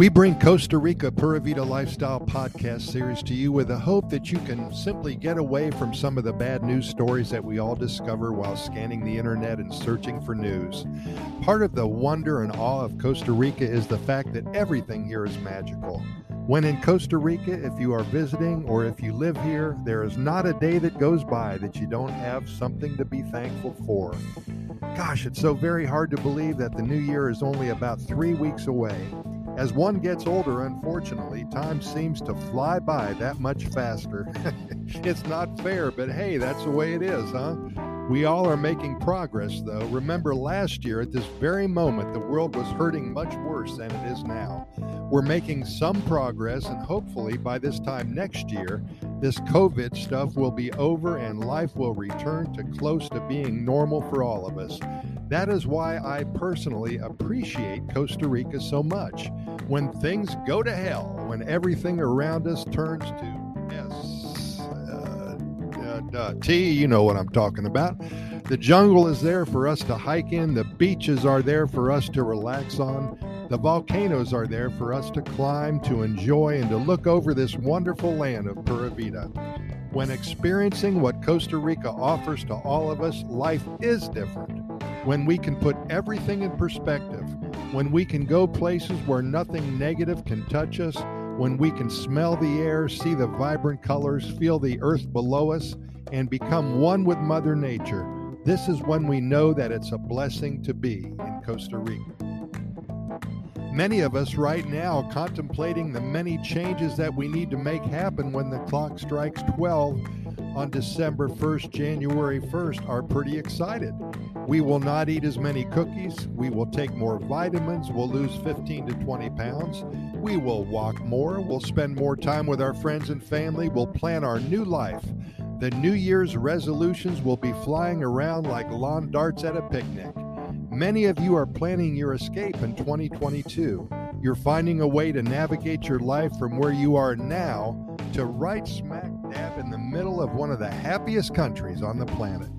We bring Costa Rica Pura Vida Lifestyle podcast series to you with the hope that you can simply get away from some of the bad news stories that we all discover while scanning the internet and searching for news. Part of the wonder and awe of Costa Rica is the fact that everything here is magical. When in Costa Rica, if you are visiting or if you live here, there is not a day that goes by that you don't have something to be thankful for. Gosh, it's so very hard to believe that the new year is only about three weeks away. As one gets older, unfortunately, time seems to fly by that much faster. it's not fair, but hey, that's the way it is, huh? We all are making progress, though. Remember last year, at this very moment, the world was hurting much worse than it is now. We're making some progress, and hopefully by this time next year, this COVID stuff will be over and life will return to close to being normal for all of us. That is why I personally appreciate Costa Rica so much. When things go to hell, when everything around us turns to S, uh, uh, T, you know what I'm talking about. The jungle is there for us to hike in, the beaches are there for us to relax on. The volcanoes are there for us to climb, to enjoy, and to look over this wonderful land of Pura Vida. When experiencing what Costa Rica offers to all of us, life is different when we can put everything in perspective, when we can go places where nothing negative can touch us, when we can smell the air, see the vibrant colors, feel the earth below us, and become one with Mother Nature, this is when we know that it's a blessing to be in Costa Rica. Many of us right now contemplating the many changes that we need to make happen when the clock strikes 12 on December 1st, January 1st are pretty excited. We will not eat as many cookies. We will take more vitamins. We'll lose 15 to 20 pounds. We will walk more. We'll spend more time with our friends and family. We'll plan our new life. The New Year's resolutions will be flying around like lawn darts at a picnic. Many of you are planning your escape in 2022. You're finding a way to navigate your life from where you are now to right smack dab in the middle of one of the happiest countries on the planet.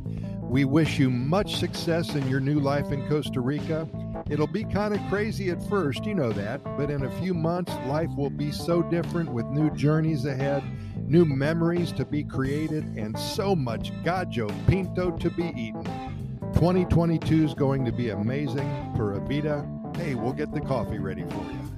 We wish you much success in your new life in Costa Rica. It'll be kind of crazy at first, you know that, but in a few months, life will be so different with new journeys ahead, new memories to be created, and so much Gallo Pinto to be eaten. 2022 is going to be amazing. Pura Vida. Hey, we'll get the coffee ready for you.